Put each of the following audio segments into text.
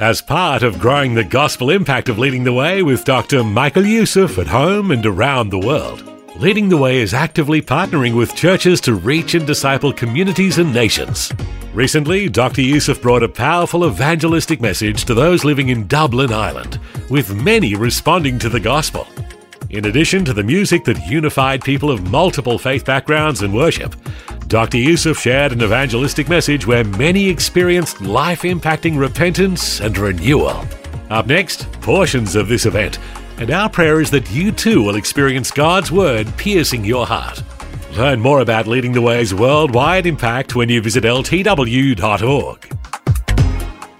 As part of growing the gospel impact of Leading the Way with Dr. Michael Youssef at home and around the world, Leading the Way is actively partnering with churches to reach and disciple communities and nations. Recently, Dr. Youssef brought a powerful evangelistic message to those living in Dublin, Ireland, with many responding to the gospel. In addition to the music that unified people of multiple faith backgrounds and worship, Dr. Youssef shared an evangelistic message where many experienced life impacting repentance and renewal. Up next, portions of this event, and our prayer is that you too will experience God's Word piercing your heart. Learn more about Leading the Way's worldwide impact when you visit ltw.org.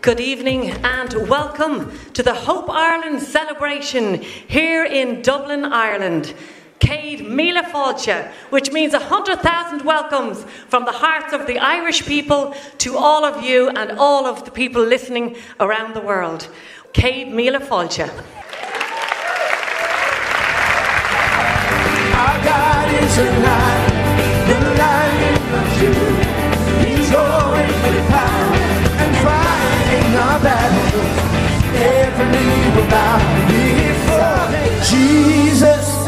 Good evening and welcome to the Hope Ireland celebration here in Dublin, Ireland. Céad Míle Fáilte, which means 100,000 welcomes from the hearts of the Irish people to all of you and all of the people listening around the world. Céad Míle Fáilte. Our God is alive, the of Judah. He's roaring with power and fighting our battles. Every knee will bow before Jesus.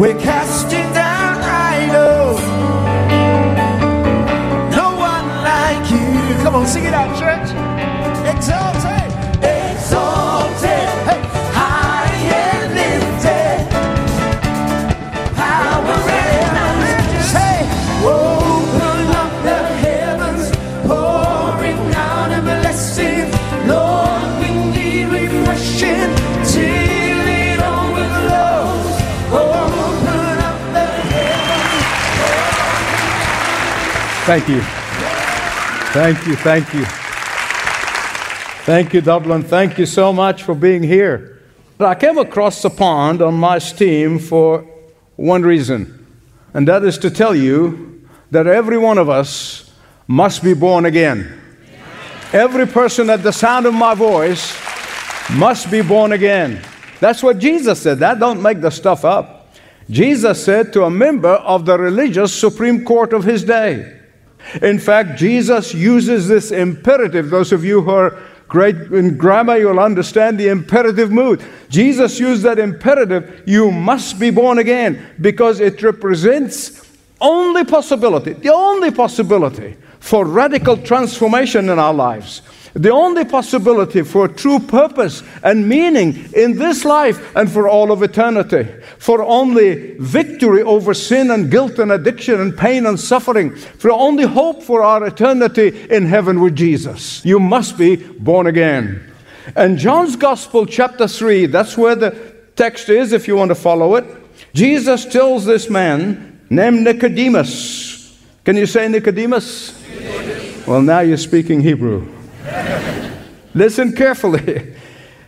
We're casting down idols. No one like you. Come on, sing it out, church. Exalted, Thank you. Thank you. Thank you. Thank you, Dublin. Thank you so much for being here. But I came across the pond on my steam for one reason, and that is to tell you that every one of us must be born again. Every person at the sound of my voice must be born again. That's what Jesus said. That don't make the stuff up. Jesus said to a member of the religious Supreme Court of his day. In fact, Jesus uses this imperative. Those of you who are great in grammar, you'll understand the imperative mood. Jesus used that imperative, you must be born again, because it represents only possibility, the only possibility for radical transformation in our lives. The only possibility for true purpose and meaning in this life and for all of eternity. For only victory over sin and guilt and addiction and pain and suffering. For only hope for our eternity in heaven with Jesus. You must be born again. And John's Gospel, chapter 3, that's where the text is if you want to follow it. Jesus tells this man named Nicodemus. Can you say Nicodemus? Well, now you're speaking Hebrew. Listen carefully.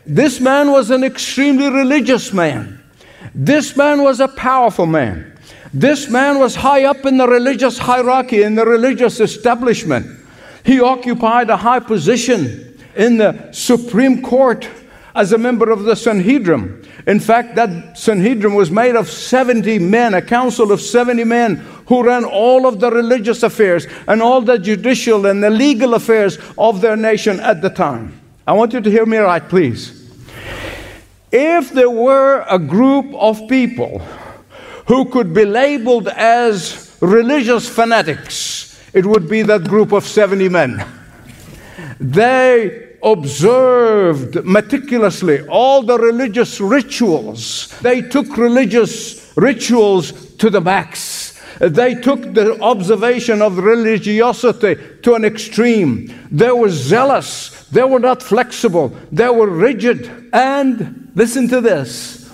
This man was an extremely religious man. This man was a powerful man. This man was high up in the religious hierarchy, in the religious establishment. He occupied a high position in the Supreme Court as a member of the Sanhedrin. In fact, that Sanhedrin was made of 70 men, a council of 70 men who ran all of the religious affairs and all the judicial and the legal affairs of their nation at the time. I want you to hear me right, please. If there were a group of people who could be labeled as religious fanatics, it would be that group of 70 men. They observed meticulously all the religious rituals. They took religious rituals to the max. They took the observation of religiosity to an extreme. They were zealous. They were not flexible. They were rigid. And listen to this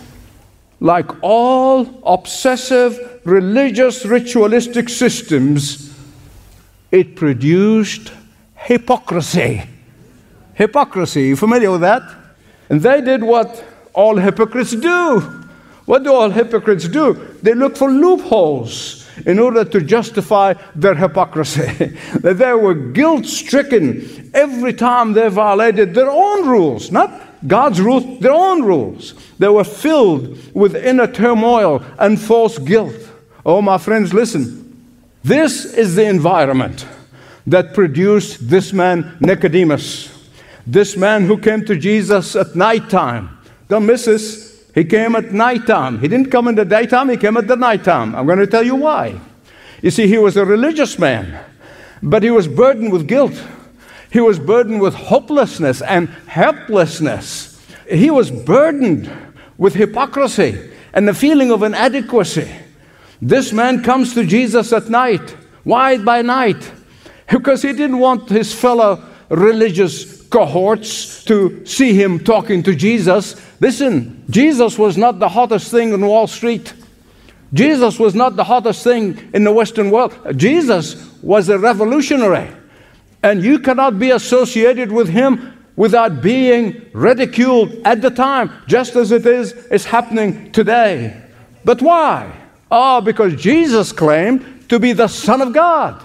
like all obsessive religious ritualistic systems, it produced hypocrisy. Hypocrisy, you familiar with that? And they did what all hypocrites do. What do all hypocrites do? They look for loopholes in order to justify their hypocrisy. That they were guilt stricken every time they violated their own rules, not God's rules, their own rules. They were filled with inner turmoil and false guilt. Oh, my friends, listen. This is the environment that produced this man, Nicodemus. This man who came to Jesus at nighttime. Don't miss this. He came at nighttime. He didn't come in the daytime, he came at the nighttime. I'm going to tell you why. You see, he was a religious man, but he was burdened with guilt. He was burdened with hopelessness and helplessness. He was burdened with hypocrisy and the feeling of inadequacy. This man comes to Jesus at night. Why by night? Because he didn't want his fellow religious cohorts to see him talking to Jesus. Listen, Jesus was not the hottest thing on Wall Street. Jesus was not the hottest thing in the Western world. Jesus was a revolutionary. And you cannot be associated with him without being ridiculed at the time, just as it is, is happening today. But why? Oh, because Jesus claimed to be the Son of God.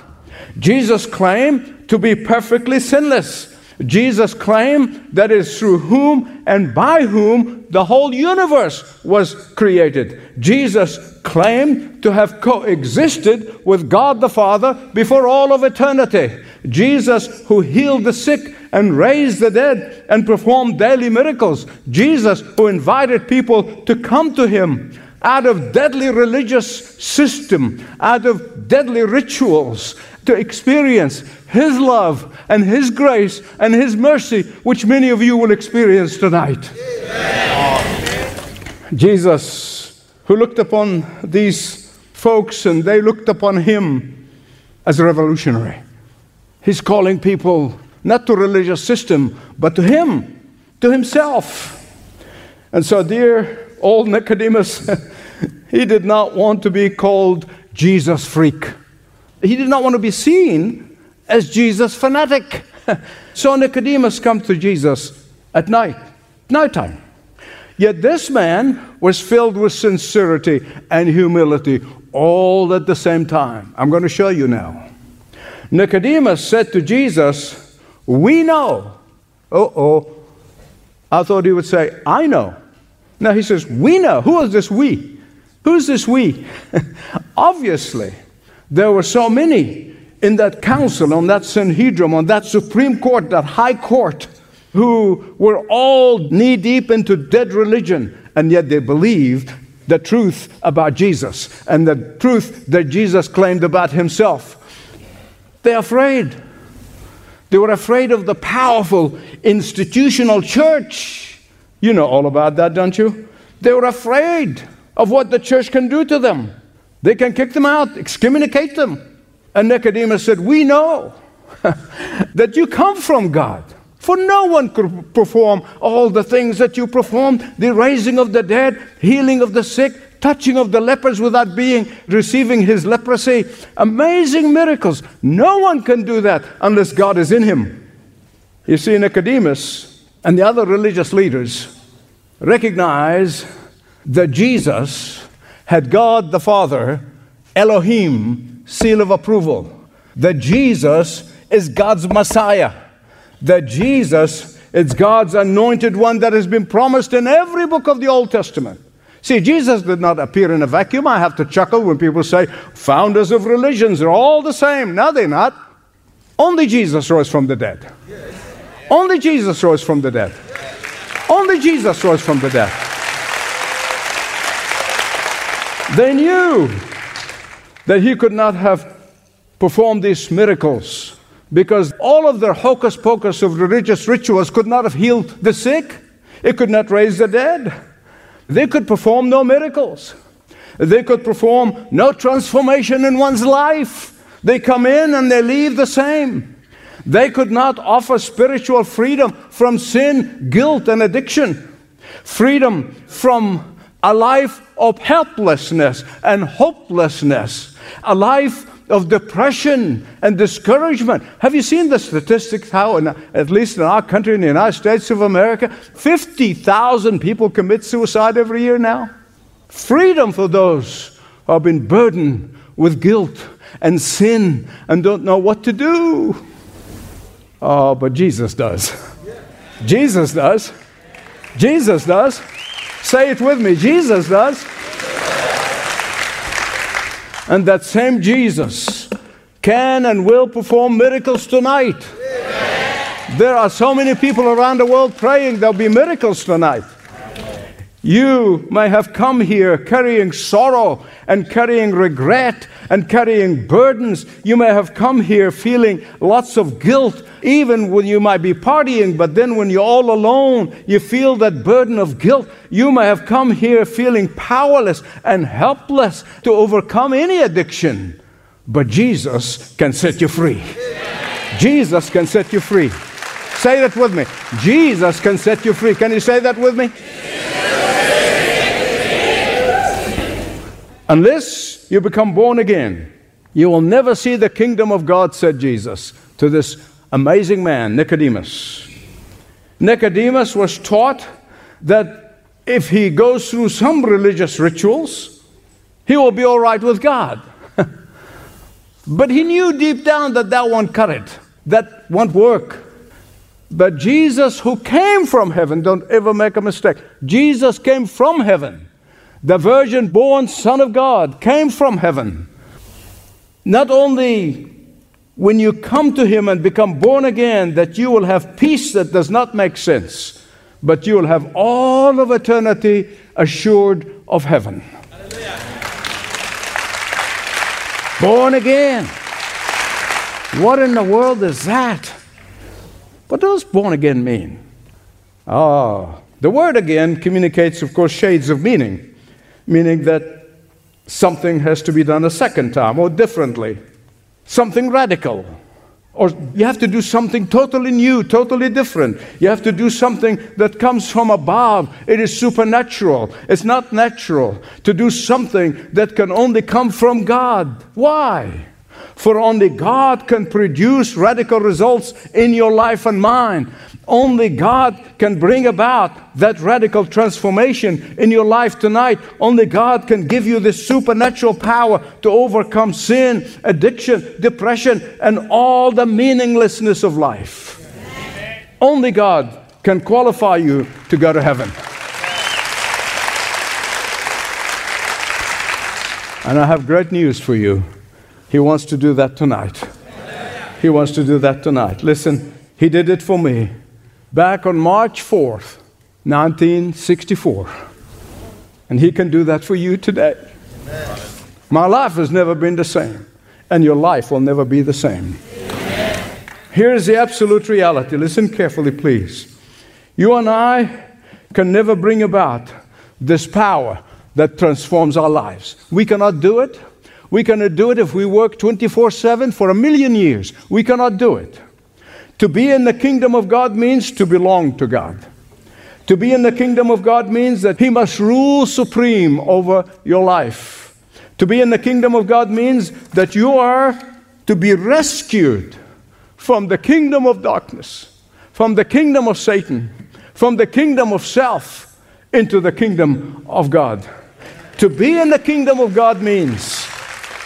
Jesus claimed to be perfectly sinless. Jesus claimed that is through whom and by whom the whole universe was created. Jesus claimed to have coexisted with God the Father before all of eternity. Jesus, who healed the sick and raised the dead and performed daily miracles. Jesus, who invited people to come to him out of deadly religious system, out of deadly rituals, to experience His love and His grace and His mercy, which many of you will experience tonight. Jesus, who looked upon these folks and they looked upon Him as a revolutionary. He's calling people not to religious system, but to Him, to Himself. And so, dear old Nicodemus, he did not want to be called Jesus freak. He did not want to be seen as Jesus fanatic. so Nicodemus comes to Jesus at night, nighttime. Yet this man was filled with sincerity and humility all at the same time. I'm going to show you now. Nicodemus said to Jesus, We know. Oh, oh. I thought he would say, I know. Now he says, We know. Who is this we? Who's this we? Obviously, there were so many in that council, on that Sanhedrin, on that Supreme Court, that High Court, who were all knee deep into dead religion, and yet they believed the truth about Jesus and the truth that Jesus claimed about himself. They're afraid. They were afraid of the powerful institutional church. You know all about that, don't you? They were afraid of what the church can do to them. They can kick them out, excommunicate them. And Nicodemus said, We know that you come from God. For no one could perform all the things that you performed the raising of the dead, healing of the sick, touching of the lepers without being receiving his leprosy. Amazing miracles. No one can do that unless God is in him. You see, Nicodemus and the other religious leaders recognize that Jesus had God the Father, Elohim, seal of approval. That Jesus is God's Messiah. That Jesus is God's anointed one that has been promised in every book of the Old Testament. See, Jesus did not appear in a vacuum. I have to chuckle when people say founders of religions are all the same. No, they're not. Only Jesus rose from the dead. Only Jesus rose from the dead. Only Jesus rose from the dead. They knew that he could not have performed these miracles because all of their hocus pocus of religious rituals could not have healed the sick, it could not raise the dead. They could perform no miracles. They could perform no transformation in one's life. They come in and they leave the same. They could not offer spiritual freedom from sin, guilt, and addiction, freedom from a life of helplessness and hopelessness, a life of depression and discouragement. Have you seen the statistics how, in, at least in our country, in the United States of America, 50,000 people commit suicide every year now? Freedom for those who have been burdened with guilt and sin and don't know what to do. Oh, but Jesus does. Jesus does. Jesus does. Say it with me Jesus does. And that same Jesus can and will perform miracles tonight. There are so many people around the world praying there'll be miracles tonight. You may have come here carrying sorrow and carrying regret and carrying burdens. You may have come here feeling lots of guilt, even when you might be partying, but then when you're all alone, you feel that burden of guilt. You may have come here feeling powerless and helpless to overcome any addiction. But Jesus can set you free. Jesus can set you free. Say that with me. Jesus can set you free. Can you say that with me? Unless you become born again, you will never see the kingdom of God, said Jesus to this amazing man, Nicodemus. Nicodemus was taught that if he goes through some religious rituals, he will be all right with God. but he knew deep down that that won't cut it, that won't work. But Jesus, who came from heaven, don't ever make a mistake, Jesus came from heaven the virgin born Son of God came from heaven. Not only when you come to Him and become born again that you will have peace that does not make sense, but you will have all of eternity assured of heaven. Born again. What in the world is that? What does born again mean? Ah, the word again communicates, of course, shades of meaning meaning that something has to be done a second time or differently, something radical. Or you have to do something totally new, totally different. You have to do something that comes from above. It is supernatural. It's not natural to do something that can only come from God. Why? For only God can produce radical results in your life and mine. Only God can bring about that radical transformation in your life tonight. Only God can give you this supernatural power to overcome sin, addiction, depression, and all the meaninglessness of life. Only God can qualify you to go to heaven. And I have great news for you. He wants to do that tonight. He wants to do that tonight. Listen, He did it for me back on March 4th, 1964. And He can do that for you today. Amen. My life has never been the same, and your life will never be the same. Amen. Here's the absolute reality. Listen carefully, please. You and I can never bring about this power that transforms our lives. We cannot do it. We cannot do it if we work 24 7 for a million years. We cannot do it. To be in the kingdom of God means to belong to God. To be in the kingdom of God means that He must rule supreme over your life. To be in the kingdom of God means that you are to be rescued from the kingdom of darkness, from the kingdom of Satan, from the kingdom of self into the kingdom of God. To be in the kingdom of God means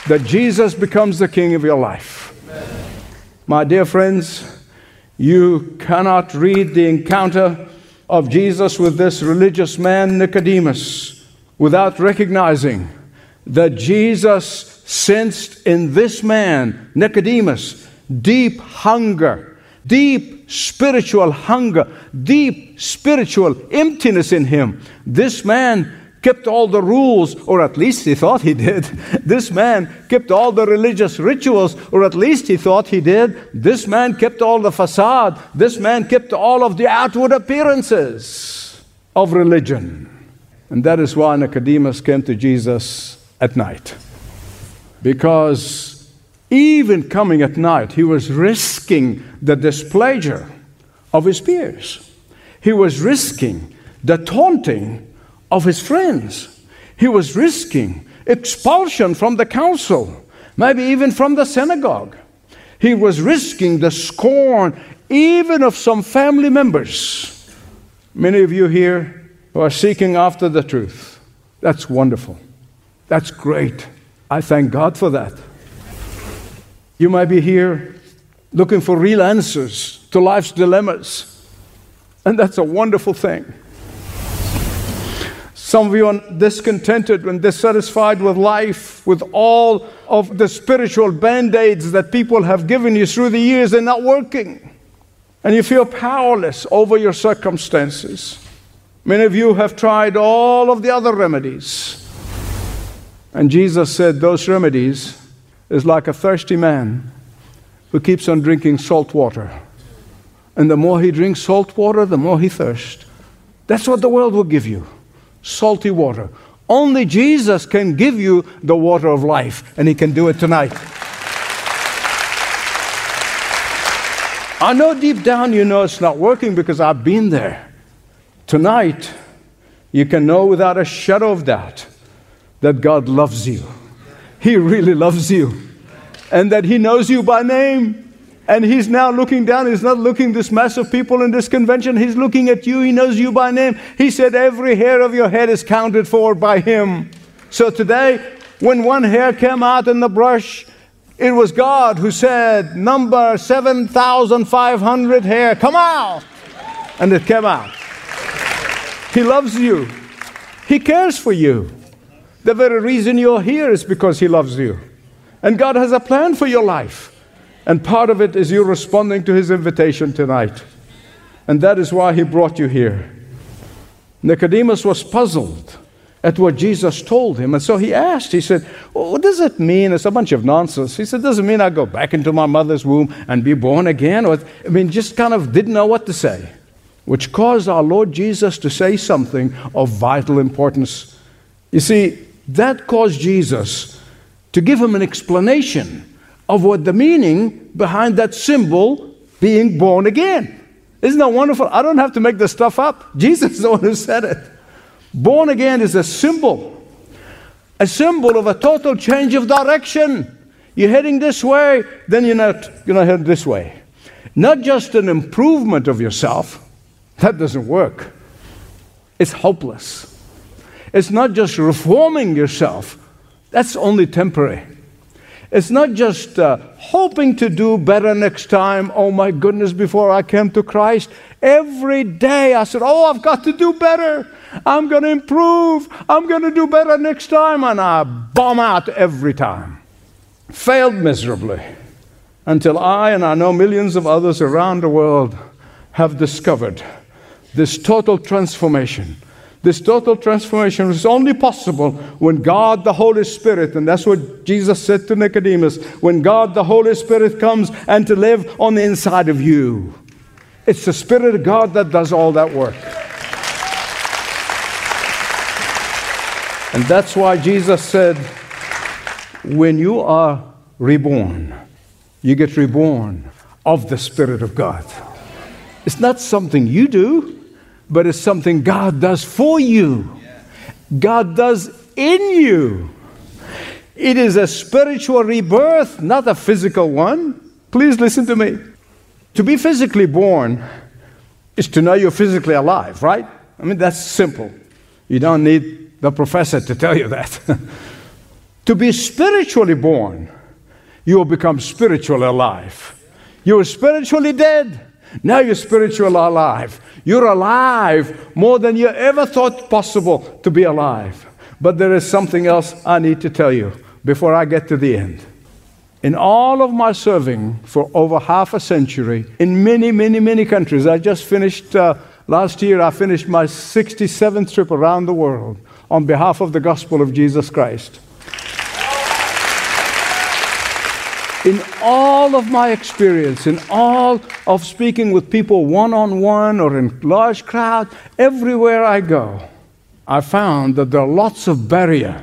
that Jesus becomes the king of your life. My dear friends, you cannot read the encounter of Jesus with this religious man, Nicodemus, without recognizing that Jesus sensed in this man, Nicodemus, deep hunger, deep spiritual hunger, deep spiritual emptiness in him. This man kept all the rules, or at least he thought he did. This man kept all the religious rituals, or at least he thought he did. This man kept all the facade. This man kept all of the outward appearances of religion. And that is why Nicodemus came to Jesus at night. Because even coming at night, he was risking the displeasure of his peers. He was risking the taunting of his friends. He was risking expulsion from the council, maybe even from the synagogue. He was risking the scorn even of some family members. Many of you here who are seeking after the truth. That's wonderful. That's great. I thank God for that. You might be here looking for real answers to life's dilemmas, and that's a wonderful thing. Some of you are discontented and dissatisfied with life, with all of the spiritual band aids that people have given you through the years. They're not working. And you feel powerless over your circumstances. Many of you have tried all of the other remedies. And Jesus said those remedies is like a thirsty man who keeps on drinking salt water. And the more he drinks salt water, the more he thirsts. That's what the world will give you salty water. Only Jesus can give you the water of life, and He can do it tonight. I know deep down you know it's not working because I've been there. Tonight, you can know without a shadow of doubt that God loves you. He really loves you. And that He knows you by name. And he's now looking down. He's not looking this mass of people in this convention. He's looking at you. He knows you by name. He said, Every hair of your head is counted for by him. So today, when one hair came out in the brush, it was God who said, Number 7,500 hair, come out. And it came out. He loves you, He cares for you. The very reason you're here is because He loves you. And God has a plan for your life. And part of it is you responding to his invitation tonight. And that is why he brought you here. Nicodemus was puzzled at what Jesus told him. And so he asked, he said, well, What does it mean? It's a bunch of nonsense. He said, Does it mean I go back into my mother's womb and be born again? Or, I mean, just kind of didn't know what to say, which caused our Lord Jesus to say something of vital importance. You see, that caused Jesus to give him an explanation of what the meaning behind that symbol being born again. Isn't that wonderful? I don't have to make this stuff up. Jesus is the one who said it. Born again is a symbol, a symbol of a total change of direction. You're heading this way, then you're not you're not heading this way. Not just an improvement of yourself, that doesn't work. It's hopeless. It's not just reforming yourself, that's only temporary. It's not just uh, hoping to do better next time. Oh my goodness, before I came to Christ, every day I said, Oh, I've got to do better. I'm going to improve. I'm going to do better next time. And I bomb out every time. Failed miserably until I and I know millions of others around the world have discovered this total transformation this total transformation is only possible when God the Holy Spirit, and that's what Jesus said to Nicodemus, when God the Holy Spirit comes and to live on the inside of you. It's the Spirit of God that does all that work. And that's why Jesus said, when you are reborn, you get reborn of the Spirit of God. It's not something you do but it's something God does for you. God does in you. It is a spiritual rebirth, not a physical one. Please listen to me. To be physically born is to know you're physically alive, right? I mean, that's simple. You don't need the professor to tell you that. to be spiritually born, you will become spiritually alive. You were spiritually dead. Now you're spiritually alive. You're alive more than you ever thought possible to be alive. But there is something else I need to tell you before I get to the end. In all of my serving for over half a century in many, many, many countries, I just finished, uh, last year, I finished my 67th trip around the world on behalf of the gospel of Jesus Christ. In all of my experience, in all of speaking with people one on one or in large crowds, everywhere I go, I found that there are lots of barriers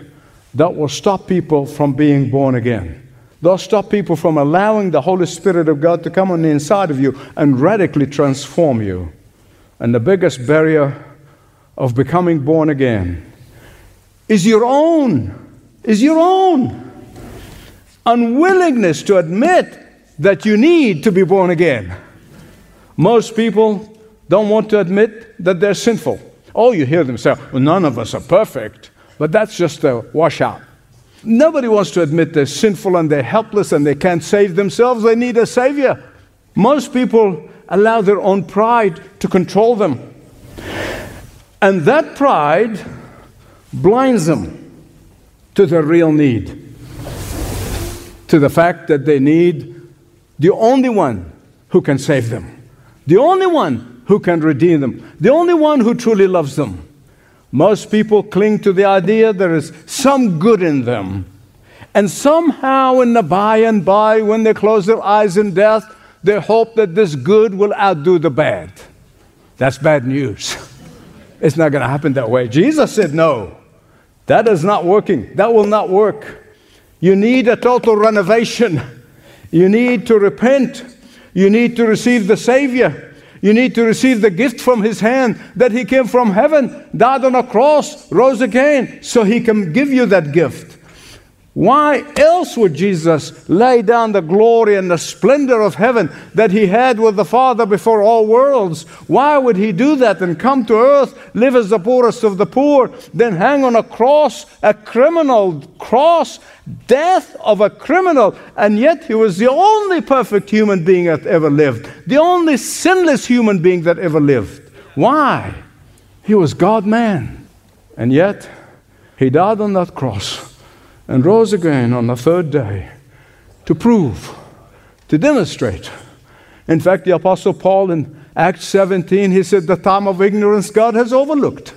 that will stop people from being born again. They'll stop people from allowing the Holy Spirit of God to come on the inside of you and radically transform you. And the biggest barrier of becoming born again is your own, is your own unwillingness to admit that you need to be born again. Most people don't want to admit that they're sinful. Oh, you hear them say, well, none of us are perfect, but that's just a washout. Nobody wants to admit they're sinful and they're helpless and they can't save themselves. They need a savior. Most people allow their own pride to control them. And that pride blinds them to their real need, to the fact that they need the only one who can save them, the only one who can redeem them, the only one who truly loves them. Most people cling to the idea there is some good in them. And somehow, in the by and by, when they close their eyes in death, they hope that this good will outdo the bad. That's bad news. It's not going to happen that way. Jesus said, No, that is not working. That will not work. You need a total renovation. You need to repent. You need to receive the Savior. You need to receive the gift from His hand that He came from heaven, died on a cross, rose again, so He can give you that gift. Why else would Jesus lay down the glory and the splendor of heaven that he had with the Father before all worlds? Why would he do that and come to earth, live as the poorest of the poor, then hang on a cross, a criminal cross, death of a criminal? And yet he was the only perfect human being that ever lived, the only sinless human being that ever lived. Why? He was God man. And yet he died on that cross and rose again on the third day to prove, to demonstrate. In fact, the Apostle Paul in Acts 17, he said, The time of ignorance God has overlooked.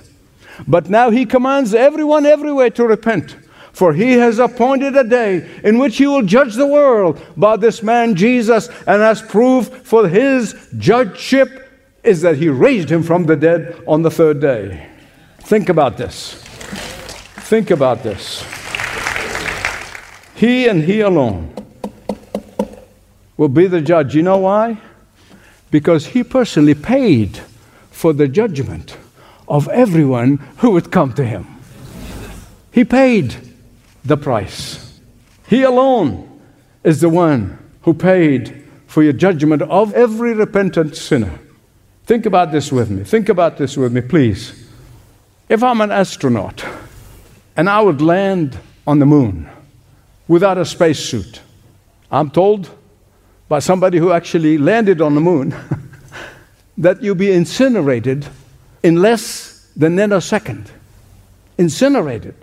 But now he commands everyone everywhere to repent. For he has appointed a day in which he will judge the world by this man Jesus, and as proof for his judgeship is that he raised him from the dead on the third day. Think about this. Think about this. He and He alone will be the judge. You know why? Because He personally paid for the judgment of everyone who would come to Him. He paid the price. He alone is the one who paid for your judgment of every repentant sinner. Think about this with me. Think about this with me, please. If I'm an astronaut and I would land on the moon, without a spacesuit. I'm told by somebody who actually landed on the moon that you'll be incinerated in less than a nanosecond. Incinerated.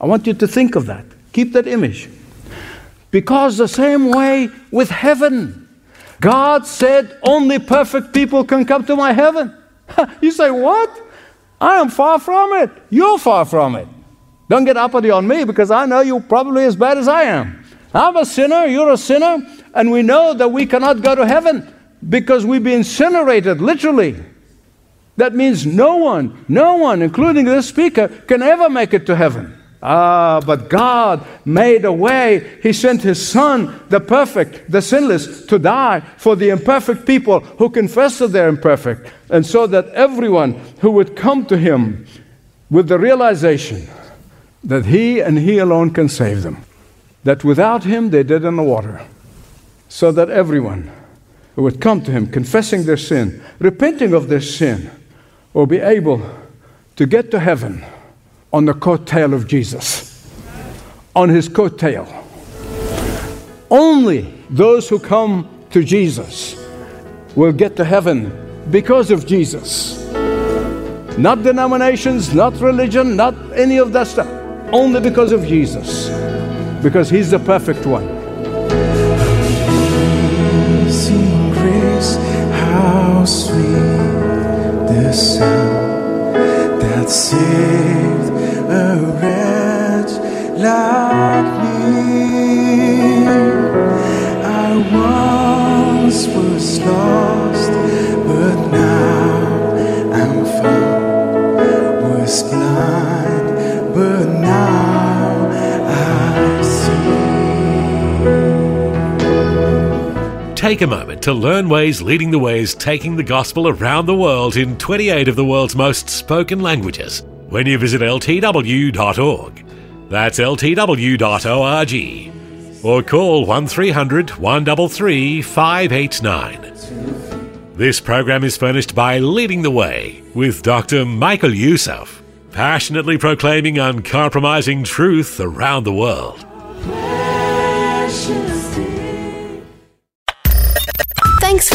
I want you to think of that. Keep that image. Because the same way with heaven, God said only perfect people can come to my heaven. you say, What? I am far from it. You're far from it. Don't get uppity on me because I know you're probably as bad as I am. I'm a sinner, you're a sinner, and we know that we cannot go to heaven because we've been incinerated, literally. That means no one, no one, including this speaker, can ever make it to heaven. Ah, but God made a way. He sent His Son, the perfect, the sinless, to die for the imperfect people who confess that they're imperfect, and so that everyone who would come to Him with the realization that He and He alone can save them. That without Him they're dead in the water. So that everyone who would come to Him, confessing their sin, repenting of their sin, will be able to get to heaven on the coattail of Jesus. On His coattail. Only those who come to Jesus will get to heaven because of Jesus. Not denominations, not religion, not any of that stuff only because of Jesus, because He's the perfect one. Amazing grace, how sweet the sound that saved a wretch like me. I once was lost, Take a moment to learn ways Leading the Way is taking the gospel around the world in 28 of the world's most spoken languages. when you visit ltw.org. That's ltw.org. Or call 1300 133 589. This program is furnished by Leading the Way with Dr. Michael Youssef, passionately proclaiming uncompromising truth around the world.